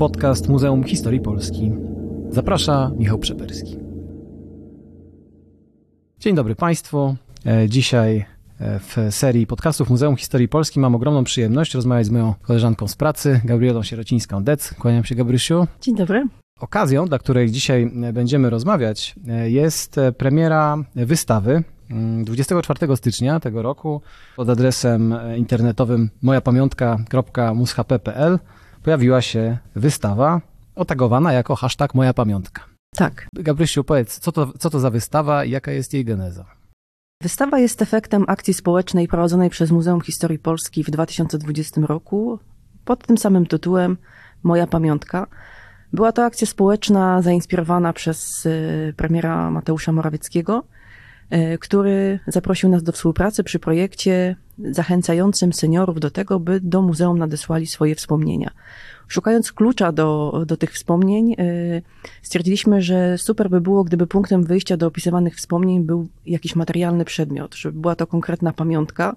podcast Muzeum Historii Polski. Zaprasza Michał Przeperski. Dzień dobry Państwu. E, dzisiaj e, w serii podcastów Muzeum Historii Polski mam ogromną przyjemność rozmawiać z moją koleżanką z pracy, Gabrielą Sierocińską-Dec. Kłaniam się, Gabrysiu. Dzień dobry. Okazją, dla której dzisiaj będziemy rozmawiać, e, jest premiera wystawy 24 mm, stycznia tego roku pod adresem internetowym mojapamiątka.mushp.pl pojawiła się wystawa otagowana jako hashtag Moja Pamiątka. Tak. Gabrysiu, powiedz, co to, co to za wystawa i jaka jest jej geneza? Wystawa jest efektem akcji społecznej prowadzonej przez Muzeum Historii Polski w 2020 roku pod tym samym tytułem Moja Pamiątka. Była to akcja społeczna zainspirowana przez y, premiera Mateusza Morawieckiego, który zaprosił nas do współpracy przy projekcie zachęcającym seniorów do tego, by do muzeum nadesłali swoje wspomnienia. Szukając klucza do, do tych wspomnień, y, stwierdziliśmy, że super by było, gdyby punktem wyjścia do opisywanych wspomnień był jakiś materialny przedmiot, żeby była to konkretna pamiątka,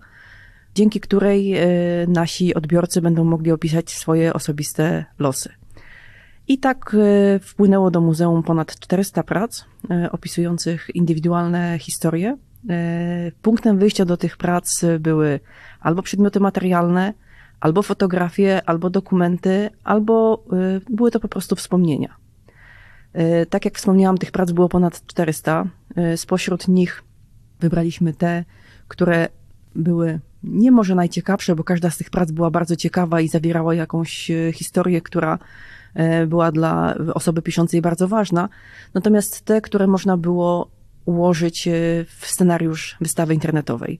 dzięki której y, nasi odbiorcy będą mogli opisać swoje osobiste losy. I tak y, wpłynęło do muzeum ponad 400 prac opisujących indywidualne historie. Punktem wyjścia do tych prac były albo przedmioty materialne, albo fotografie, albo dokumenty, albo były to po prostu wspomnienia. Tak jak wspomniałam, tych prac było ponad 400. Y, spośród nich wybraliśmy te, które były nie może najciekawsze, bo każda z tych prac była bardzo ciekawa i zawierała jakąś historię, która była dla osoby piszącej bardzo ważna. Natomiast te, które można było ułożyć w scenariusz wystawy internetowej.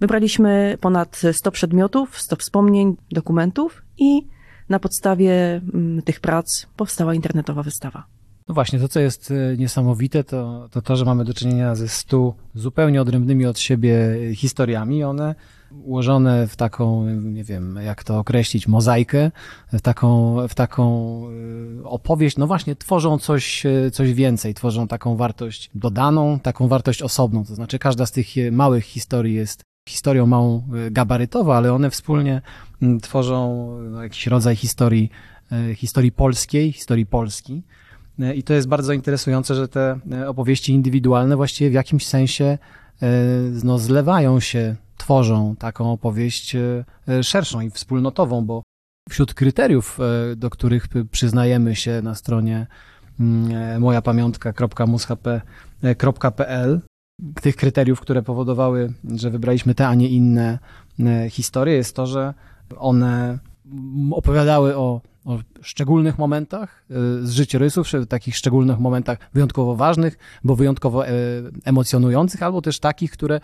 Wybraliśmy ponad 100 przedmiotów, 100 wspomnień, dokumentów i na podstawie mm, tych prac powstała internetowa wystawa. No właśnie, to co jest e, niesamowite, to, to to, że mamy do czynienia ze stu zupełnie odrębnymi od siebie historiami. One ułożone w taką, nie wiem, jak to określić, mozaikę, w taką, w taką e, opowieść, no właśnie, tworzą coś, e, coś więcej, tworzą taką wartość dodaną, taką wartość osobną. To znaczy, każda z tych małych historii jest historią małą e, gabarytową, ale one wspólnie tworzą no, jakiś rodzaj historii, e, historii polskiej, historii Polski. E, I to jest bardzo interesujące, że te opowieści indywidualne właściwie w jakimś sensie no, zlewają się, tworzą taką opowieść szerszą i wspólnotową, bo wśród kryteriów, do których przyznajemy się na stronie mojapamiątka.mushp.pl tych kryteriów, które powodowały, że wybraliśmy te, a nie inne e, historie, jest to, że one opowiadały o, o szczególnych momentach e, z życiorysów, takich szczególnych momentach wyjątkowo ważnych, bo wyjątkowo e, emocjonujących, albo też takich, które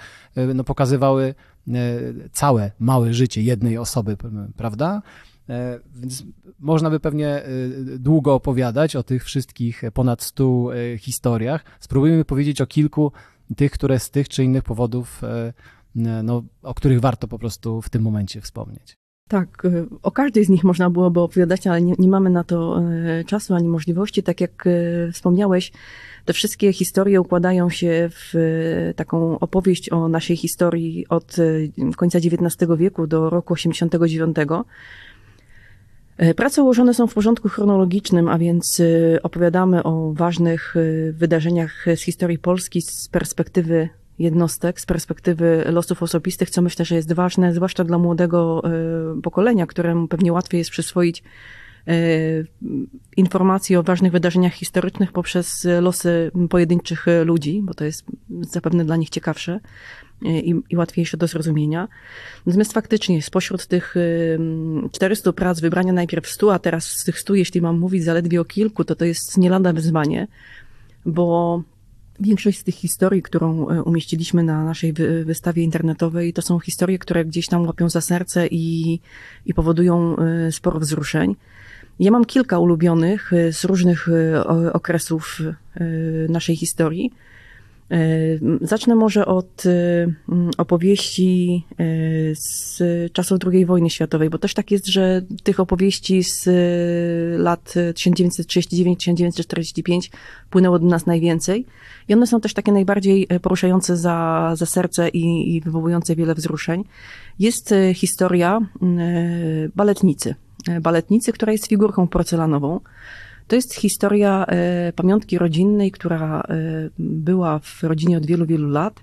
no, pokazywały całe małe życie jednej osoby, prawda? Więc można by pewnie długo opowiadać o tych wszystkich ponad stu historiach. Spróbujmy powiedzieć o kilku tych, które z tych czy innych powodów, e, no, o których warto po prostu w tym momencie wspomnieć. Tak, e, o każdej z nich można byłoby opowiadać, ale nie, nie, mamy na to e, czasu ani możliwości. Tak jak wspomniałeś, te wszystkie historie układają się w taką opowieść o naszej historii od końca XIX wieku do roku 89. Prace ułożone są w porządku chronologicznym, a więc opowiadamy o ważnych wydarzeniach z historii Polski z perspektywy jednostek, z perspektywy losów osobistych, co myślę, że jest ważne, zwłaszcza dla młodego pokolenia, któremu pewnie łatwiej jest przyswoić informacje o ważnych wydarzeniach historycznych poprzez losy pojedynczych ludzi, bo to jest zapewne dla nich ciekawsze i, i łatwiejsze do zrozumienia. Natomiast faktycznie spośród tych 400 prac wybrania najpierw 100, a teraz z tych 100, jeśli mam mówić zaledwie o kilku, to to jest nie wyzwanie, bo Większość z tych historii, którą e, umieściliśmy na naszej wystawie internetowej, to są historie, które gdzieś tam łapią za serce i, i powodują e, sporo wzruszeń. Ja mam kilka ulubionych e, z różnych okresów naszej historii. E, zacznę może od e, opowieści e, z czasów II wojny światowej, bo też tak jest, że tych opowieści z lat 1939-1945 płynęło do nas najwięcej i one są też takie najbardziej poruszające za, za serce i, i wywołujące wiele wzruszeń. Jest historia baletnicy. baletnicy, która jest figurką porcelanową. To jest historia pamiątki rodzinnej, która była w rodzinie od wielu, wielu lat.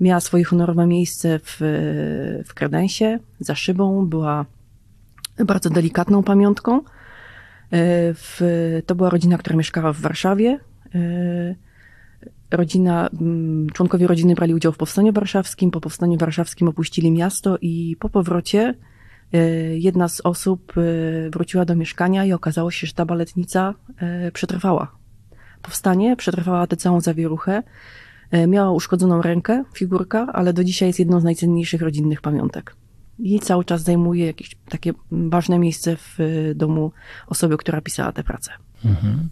Miała swoje honorowe miejsce w, w kredensie, za szybą, była bardzo delikatną pamiątką. W, to była rodzina, która mieszkała w Warszawie. Rodzina, członkowie rodziny brali udział w powstaniu warszawskim. Po powstaniu warszawskim opuścili miasto i po powrocie e, jedna z osób e, wróciła do mieszkania i okazało się, że ta baletnica e, przetrwała. Powstanie, przetrwała tę całą zawieruchę. Miała uszkodzoną rękę, figurka, ale do dzisiaj jest jedną z najcenniejszych rodzinnych pamiątek. I cały czas zajmuje jakieś takie ważne miejsce w domu osoby, która pisała tę pracę.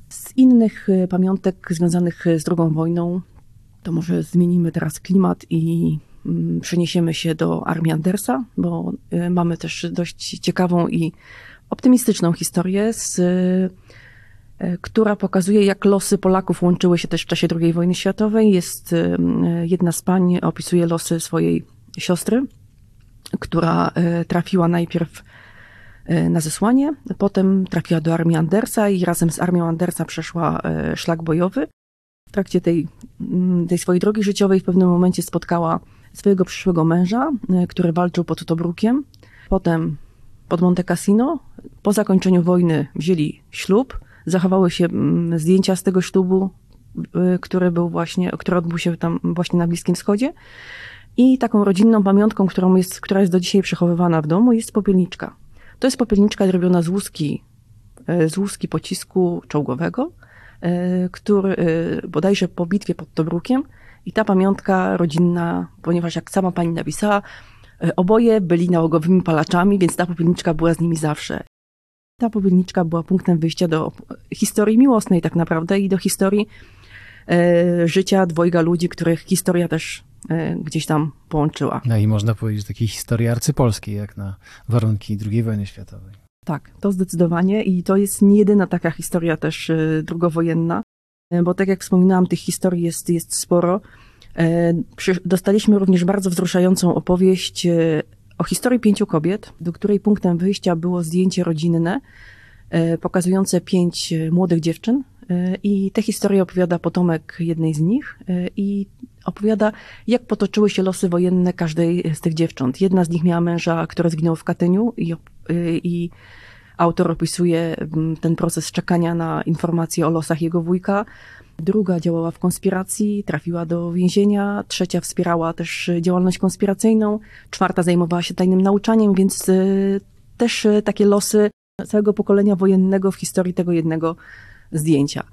Z innych pamiątek związanych z II wojną, to może zmienimy teraz klimat i przeniesiemy się do armii Andersa, bo y, mamy też dość ciekawą i optymistyczną historię, z, y, która pokazuje, jak losy Polaków łączyły się też w czasie II wojny światowej. Jest jedna z pań, opisuje losy swojej siostry, która trafiła najpierw na zesłanie. Potem trafiła do armii Andersa i razem z armią Andersa przeszła szlak bojowy. W trakcie tej, mm, tej swojej drogi życiowej w pewnym momencie spotkała swojego przyszłego męża, e, który walczył pod Tobrukiem. Potem pod Monte Cassino. Po zakończeniu wojny wzięli ślub. Zachowały się mm, zdjęcia z tego ślubu, który był właśnie, który odbył się tam właśnie na Bliskim Wschodzie. I taką rodzinną pamiątką, którą jest, która jest do dzisiaj przechowywana w domu, jest popielniczka. To jest popielniczka zrobiona z łuski, e, z łuski pocisku czołgowego, e, który e, bodajże po bitwie pod Tobrukiem i ta pamiątka rodzinna, ponieważ jak sama pani napisała, oboje byli nałogowymi palaczami, więc ta popielniczka była z nimi zawsze. Ta popielniczka była punktem wyjścia do historii miłosnej tak naprawdę i do historii życia dwojga ludzi, których historia też E, gdzieś tam połączyła. No i można powiedzieć takiej historii arcypolskiej, jak na warunki II wojny światowej. Tak, to zdecydowanie i to jest nie jedyna taka historia też e, drugowojenna, e, bo tak jak wspominałam, tych historii jest, jest sporo. Dostaliśmy również bardzo wzruszającą opowieść o historii pięciu kobiet, do której punktem wyjścia było zdjęcie rodzinne pokazujące pięć młodych dziewczyn. I tę historię opowiada potomek jednej z nich i opowiada, jak potoczyły się losy wojenne każdej z tych dziewcząt. Jedna z nich miała męża, który zginął w Katyniu i, i autor opisuje mm, ten proces czekania na informacje o losach jego wujka. Druga działała w konspiracji, trafiła do więzienia. Trzecia wspierała też działalność konspiracyjną. Czwarta zajmowała się tajnym nauczaniem, więc y, też y, takie losy całego pokolenia wojennego w historii tego jednego zdjęcia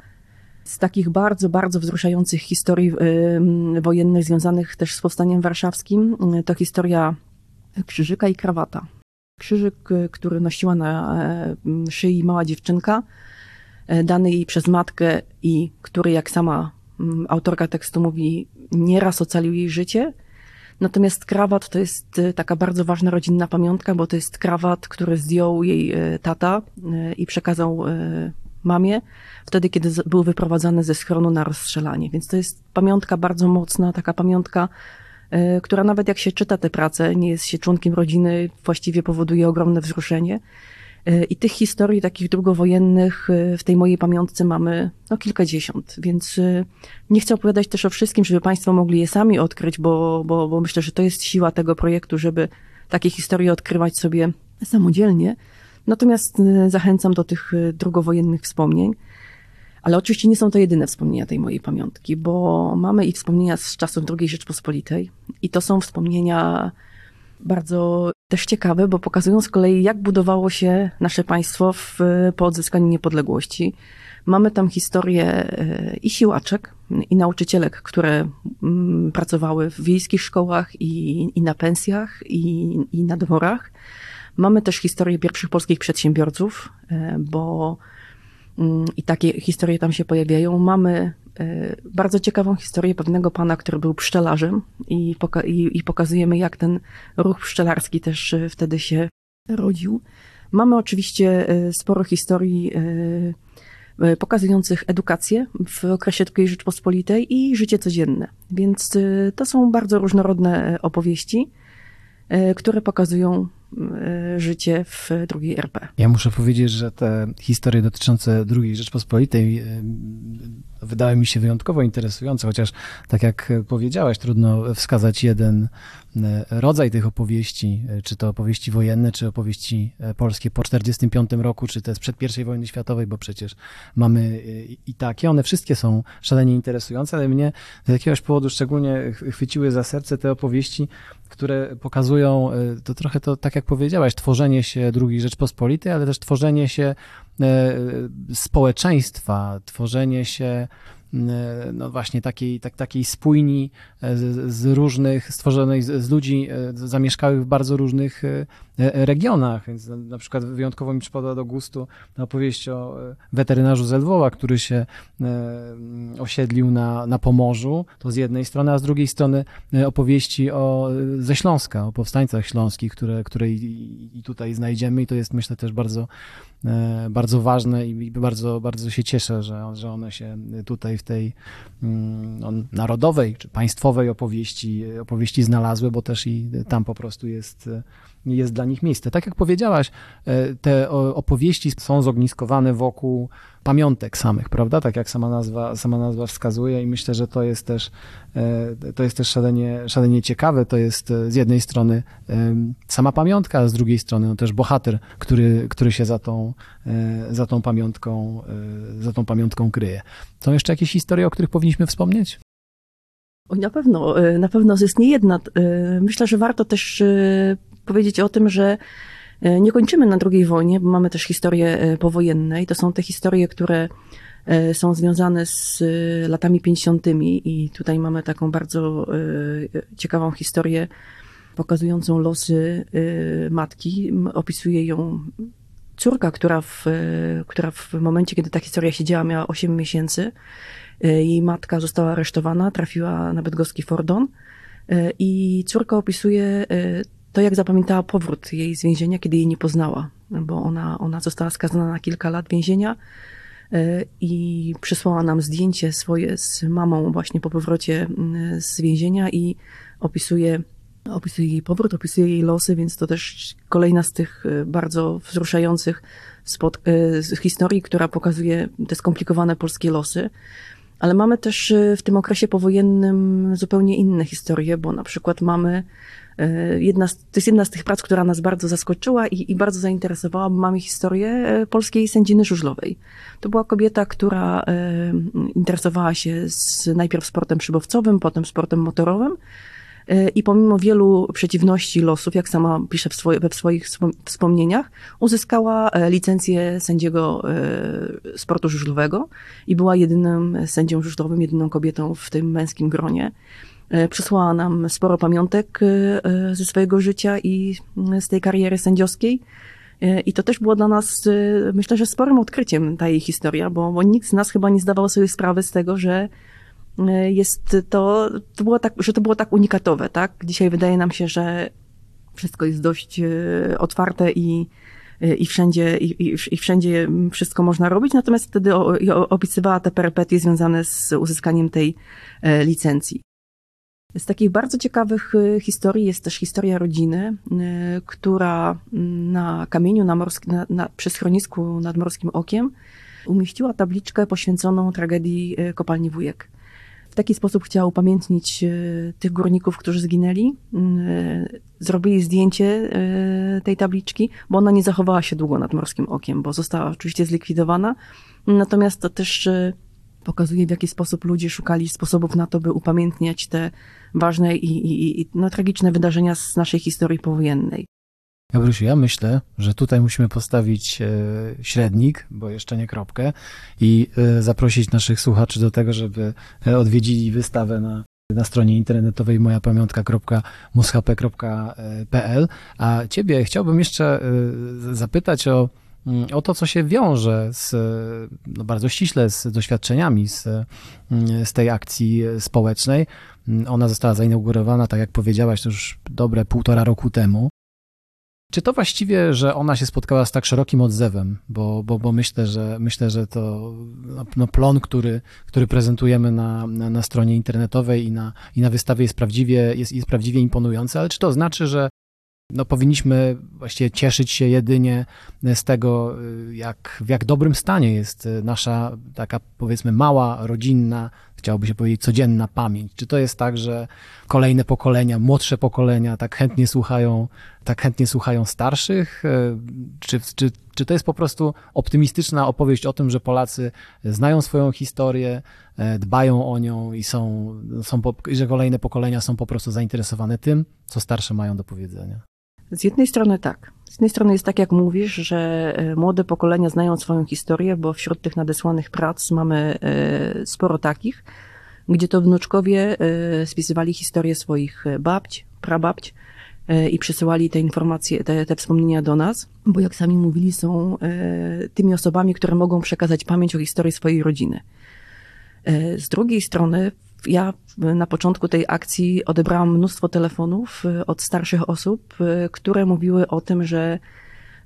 z takich bardzo, bardzo wzruszających historii wojennych związanych też z powstaniem warszawskim, to historia krzyżyka i krawata. Krzyżyk, y, który nosiła na e, szyi mała dziewczynka, e, dany jej przez matkę i który, jak sama autorka tekstu mówi, nieraz ocalił jej życie. Natomiast krawat to jest taka bardzo ważna rodzinna pamiątka, bo to jest krawat, który zdjął jej tata i przekazał mamie, wtedy, kiedy był wyprowadzany ze schronu na rozstrzelanie. Więc to jest pamiątka bardzo mocna, taka pamiątka, e, która nawet jak się czyta tę pracę, nie jest się członkiem rodziny, właściwie powoduje ogromne wzruszenie. E, I tych historii takich drugowojennych e, w tej mojej pamiątce mamy no, kilkadziesiąt, więc nie chcę opowiadać też o wszystkim, żeby Państwo mogli je sami odkryć, bo, bo, bo myślę, że to jest siła tego projektu, żeby takie historie odkrywać sobie samodzielnie. Natomiast zachęcam do tych drugowojennych wspomnień. Ale oczywiście nie są to jedyne wspomnienia tej mojej pamiątki, bo mamy i wspomnienia z czasów II Rzeczpospolitej. I to są wspomnienia bardzo też ciekawe, bo pokazują z kolei, jak budowało się nasze państwo w, po odzyskaniu niepodległości. Mamy tam historię y, i siłaczek, i nauczycielek, które mm, pracowały w wiejskich szkołach i, i na pensjach, i, i na dworach. Mamy też historię pierwszych polskich przedsiębiorców, e, bo i takie historie tam się pojawiają. Mamy e, bardzo ciekawą historię pewnego pana, który był pszczelarzem i, poka i, i pokazujemy, jak ten ruch pszczelarski też e, wtedy się rodził. Mamy oczywiście sporo historii pokazujących edukację w okresie II Rzeczpospolitej i życie codzienne. Więc to są bardzo różnorodne opowieści, które pokazują e, życie w drugiej RP. Ja muszę powiedzieć, że te historie dotyczące II Rzeczpospolitej e, wydały mi się wyjątkowo interesujące, chociaż tak jak powiedziałaś, trudno wskazać jeden e, rodzaj tych opowieści, czy to opowieści wojenne, czy opowieści polskie po 1945 roku, czy te sprzed I wojny światowej, bo przecież mamy i takie. One wszystkie są szalenie interesujące, ale mnie z jakiegoś powodu szczególnie chwyciły za serce te opowieści, które pokazują, e, to trochę to, tak jak powiedziałaś, tworzenie się II Rzeczpospolitej, ale też tworzenie się e, społeczeństwa, tworzenie się E, no właśnie takiej, tak, takiej spójni e, z, z różnych, stworzonej z, z, ludzi e, zamieszkałych w bardzo różnych regionach. Więc na przykład wyjątkowo mi przypada do gustu opowieść o weterynarzu z Lwowa, który się osiedlił na, na Pomorzu, to z jednej strony, a z drugiej strony opowieści o, ze Śląska, o powstańcach śląskich, które, które i, i tutaj znajdziemy i to jest myślę też bardzo, bardzo ważne i bardzo, bardzo się cieszę, że, że one się tutaj w tej mm, no, narodowej czy państwowej opowieści, opowieści znalazły, bo też i tam po prostu jest, jest dla nich miejsce. Tak jak powiedziałaś, e, te opowieści są zogniskowane wokół pamiątek samych, prawda? Tak jak sama nazwa, sama nazwa wskazuje i myślę, że to jest też, e, to jest też szalenie, szalenie ciekawe. To jest e, z jednej strony sama pamiątka, a z drugiej strony no też bohater, który, który się za tą, za tą pamiątką, za tą pamiątką kryje. Są jeszcze jakieś historie, o których powinniśmy wspomnieć? Na pewno, na pewno jest nie jedna. Myślę, że warto też powiedzieć o tym, że e, nie kończymy na II wojnie, bo mamy też historię e, powojenne i to są te historie, które e, są związane z latami 50. i tutaj mamy taką bardzo ciekawą historię pokazującą losy matki. Opisuje ją córka, która w, która w momencie, kiedy ta historia się działa, miała 8 miesięcy. Jej matka została aresztowana, trafiła na bydgoski Fordon i córka opisuje to, jak zapamiętała powrót jej z więzienia, kiedy jej nie poznała, bo ona, ona została skazana na kilka lat więzienia e, i przysłała nam zdjęcie swoje z mamą właśnie po powrocie mm, z więzienia i opisuje, opisuje jej powrót, opisuje jej losy, więc to też kolejna z tych e, bardzo wzruszających spot, e, historii, która pokazuje te skomplikowane polskie losy. Ale mamy też w tym okresie powojennym zupełnie inne historie, bo na przykład mamy E, jedna z, to jest jedna z tych prac, która nas bardzo zaskoczyła i, i bardzo zainteresowała, bo mamy historię e, polskiej sędziny żużlowej. To była kobieta, która e, interesowała się z, najpierw sportem szybowcowym, potem sportem motorowym. I pomimo wielu przeciwności losów, jak sama pisze w swoje, we swoich wspomnieniach, uzyskała licencję sędziego sportu żużlowego i była jedynym sędzią żużlowym, jedyną kobietą w tym męskim gronie. E, przysłała nam sporo pamiątek e, e, ze swojego życia i z tej kariery sędziowskiej. I to też było dla nas, myślę, że sporym odkryciem ta jej historia, bo, bo nikt z nas chyba nie zdawał sobie sprawy z tego, że jest to, to było tak, że to było tak unikatowe, tak? Dzisiaj wydaje nam się, że wszystko jest dość otwarte i, i wszędzie, i, i, wszędzie wszystko można robić, natomiast wtedy opisywała te perypetie związane z uzyskaniem tej licencji. Z takich bardzo ciekawych y, historii jest też historia rodziny, y, która na kamieniu na, morsk, na, na, przy schronisku nad Morskim Okiem umieściła tabliczkę poświęconą tragedii y, kopalni Wujek. W taki sposób chciała upamiętnić tych górników, którzy zginęli. Zrobili zdjęcie tej tabliczki, bo ona nie zachowała się długo nad Morskim Okiem, bo została oczywiście zlikwidowana. Natomiast to też pokazuje, w jaki sposób ludzie szukali sposobów na to, by upamiętniać te ważne i, i, i no, tragiczne wydarzenia z naszej historii powojennej. Gabrysiu, ja myślę, że tutaj musimy postawić e, średnik, bo jeszcze nie kropkę, i e, zaprosić naszych słuchaczy do tego, żeby e, odwiedzili wystawę na, na stronie internetowej mojapamiątka.mushp.pl. A ciebie chciałbym jeszcze zapytać o o to, co się wiąże z, no bardzo ściśle z doświadczeniami z, mm, z tej akcji społecznej. Mm, ona została zainaugurowana, tak jak powiedziałaś, to już dobre półtora roku temu. Czy to właściwie, że ona się spotkała z tak szerokim odzewem? Bo, bo, bo myślę, że myślę, że to no, no plon, który, który prezentujemy na, na, na, stronie internetowej i na, i na wystawie jest prawdziwie, jest, jest prawdziwie imponujący, ale czy to znaczy, że no powinniśmy właściwie cieszyć się jedynie z tego, jak, w jak dobrym stanie jest nasza taka powiedzmy mała, rodzinna, chciałoby się powiedzieć codzienna pamięć. Czy to jest tak, że kolejne pokolenia, młodsze pokolenia tak chętnie słuchają, tak chętnie słuchają starszych? E, czy, czy, czy to jest po prostu optymistyczna opowieść o tym, że Polacy znają swoją historię, dbają o nią i są, są że kolejne pokolenia są po prostu zainteresowane tym, co starsze mają do powiedzenia? Z jednej strony tak. Z jednej strony jest tak, jak mówisz, że e, młode pokolenia znają swoją historię, bo wśród tych nadesłanych prac mamy e, sporo takich, gdzie to wnuczkowie e, spisywali historię swoich babć, prababć i przesyłali te informacje, te, te wspomnienia do nas, bo jak sami mówili, są tymi osobami, które mogą przekazać pamięć o historii swojej rodziny. Z drugiej strony ja na początku tej akcji odebrałam mnóstwo telefonów y, od starszych osób, y, które mówiły o tym, że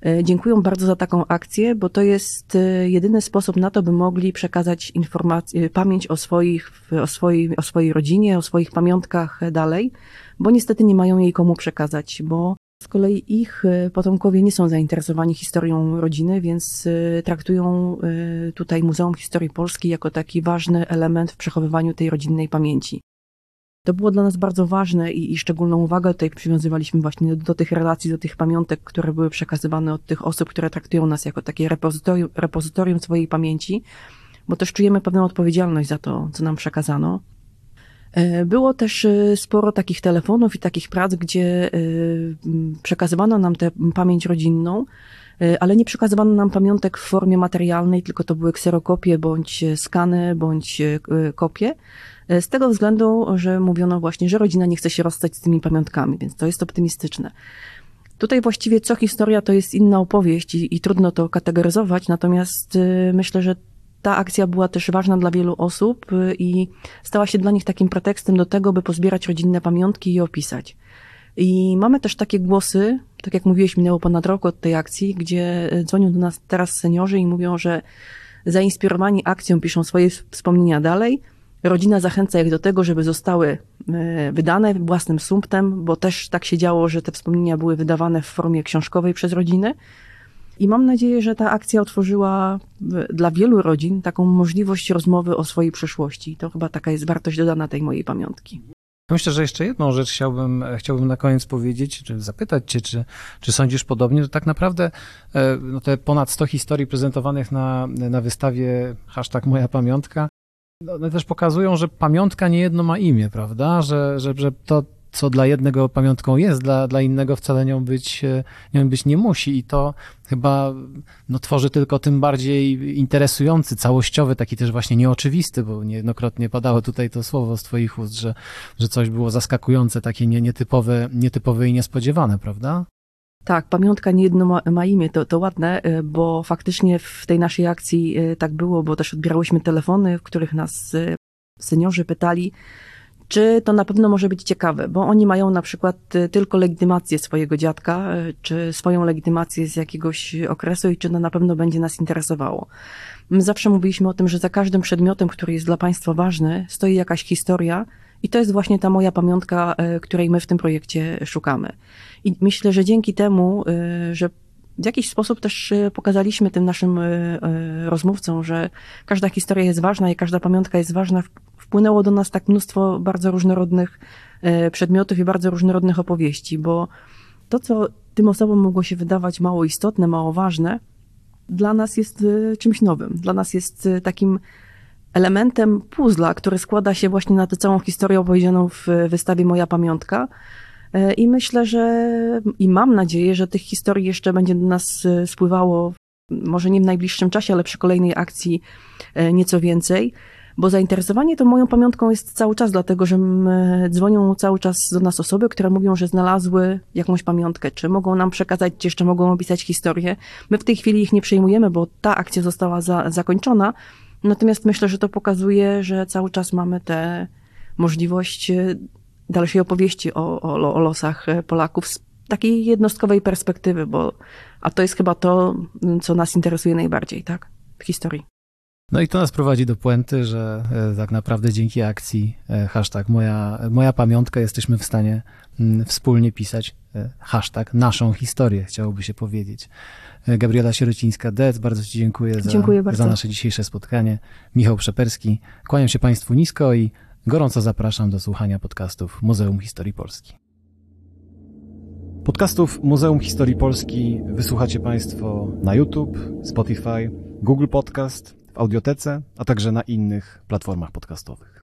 y, dziękują bardzo za taką akcję, bo to jest jedyny sposób na to, by mogli przekazać informację, pamięć o, swoich, o, swojej, o swojej rodzinie, o swoich pamiątkach dalej, bo niestety nie mają jej komu przekazać, bo z kolei ich e, potomkowie nie są zainteresowani historią rodziny, więc e, traktują e, tutaj Muzeum Historii Polskiej jako taki ważny element w przechowywaniu tej rodzinnej pamięci. To było dla nas bardzo ważne i, i szczególną uwagę tutaj przywiązywaliśmy właśnie do, do, tych relacji, do tych pamiątek, które były przekazywane od tych osób, które traktują nas jako takie repozytorium, repozytorium swojej pamięci, bo też czujemy pewną odpowiedzialność za to, co nam przekazano. E, było też e, sporo takich telefonów i takich prac, gdzie e, przekazywano nam tę pamięć rodzinną, ale nie przekazywano nam pamiątek w formie materialnej, tylko to były kserokopie, bądź skany, bądź kopie. Z tego względu, że mówiono właśnie, że rodzina nie chce się rozstać z tymi pamiątkami, więc to jest optymistyczne. Tutaj właściwie co historia to jest inna opowieść i, i trudno to kategoryzować, natomiast myślę, że ta akcja była też ważna dla wielu osób y, i stała się dla nich takim pretekstem do tego, by pozbierać rodzinne pamiątki i opisać. I mamy też takie głosy, tak jak mówiłeś, minęło ponad rok od tej akcji, gdzie y, dzwonią do nas teraz seniorzy i mówią, że zainspirowani akcją piszą swoje wspomnienia dalej. Rodzina zachęca ich do tego, żeby zostały y, wydane własnym sumptem, bo też tak się działo, że te wspomnienia były wydawane w formie książkowej przez rodziny. I mam nadzieję, że ta akcja otworzyła dla wielu rodzin taką możliwość rozmowy o swojej przeszłości. To chyba taka jest wartość dodana tej mojej pamiątki. Myślę, że jeszcze jedną rzecz chciałbym, chciałbym na koniec powiedzieć, czy zapytać Cię, czy, czy sądzisz podobnie, że tak naprawdę e, no te ponad 100 historii prezentowanych na, na wystawie hashtag moja pamiątka, no, one też pokazują, że pamiątka nie jedno ma imię, prawda? Że, że, że to, co dla jednego pamiątką jest, dla, dla innego wcale nią być, e, nią być nie musi i to chyba no, tworzy tylko tym bardziej interesujący, całościowy, taki też właśnie nieoczywisty, bo niejednokrotnie padało tutaj to słowo z twoich ust, że, że coś było zaskakujące, takie nie, nietypowe, nietypowe i niespodziewane, prawda? Tak, pamiątka nie jedno ma, ma, imię, to, to ładne, e, bo faktycznie w tej naszej akcji e, tak było, bo też odbierałyśmy telefony, w których nas seniorzy pytali, czy to na pewno może być ciekawe, bo oni mają na przykład y, tylko legitymację swojego dziadka, y, czy swoją legitymację z jakiegoś okresu i czy to na pewno będzie nas interesowało. My zawsze mówiliśmy o tym, że za każdym przedmiotem, który jest dla państwa ważny, stoi jakaś historia i to jest właśnie ta moja pamiątka, y, której my w tym projekcie szukamy. I myślę, że dzięki temu, że w jakiś sposób też pokazaliśmy tym naszym rozmówcom, że każda historia jest ważna i każda pamiątka jest ważna wpłynęło do nas tak mnóstwo bardzo różnorodnych e, przedmiotów i bardzo różnorodnych opowieści, bo to, co tym osobom mogło się wydawać mało istotne, mało ważne, dla nas jest e, czymś nowym. Dla nas jest e, takim elementem puzzla, który składa się właśnie na tę całą historię opowiedzianą w wystawie Moja Pamiątka. I myślę, że i mam nadzieję, że tych historii jeszcze będzie do nas spływało, może nie w najbliższym czasie, ale przy kolejnej akcji nieco więcej bo zainteresowanie tą moją pamiątką jest cały czas, dlatego że dzwonią cały czas do nas osoby, które mówią, że znalazły jakąś pamiątkę, czy mogą nam przekazać, czy jeszcze mogą opisać historię. My w tej chwili ich nie przejmujemy, bo ta akcja została za, zakończona, natomiast myślę, że to pokazuje, że cały czas mamy tę możliwość e, dalszej opowieści o, o, o losach Polaków z takiej jednostkowej perspektywy, bo a to jest chyba to, co nas interesuje najbardziej, tak, w historii. No i to nas prowadzi do puenty, że e, tak naprawdę dzięki akcji e, hashtag moja, moja pamiątka jesteśmy w stanie mm, wspólnie pisać e, hashtag naszą historię, chciałoby się powiedzieć. Gabriela Sierocińska-Dec, bardzo Ci dziękuję za, Dziękuję bardzo. za nasze dzisiejsze spotkanie. Michał Przeperski, kłaniam się Państwu nisko i gorąco zapraszam do słuchania podcastów Muzeum Historii Polski. Podcastów Muzeum Historii Polski wysłuchacie Państwo na YouTube, Spotify, Google Podcast, w audiotece, a także na innych platformach podcastowych.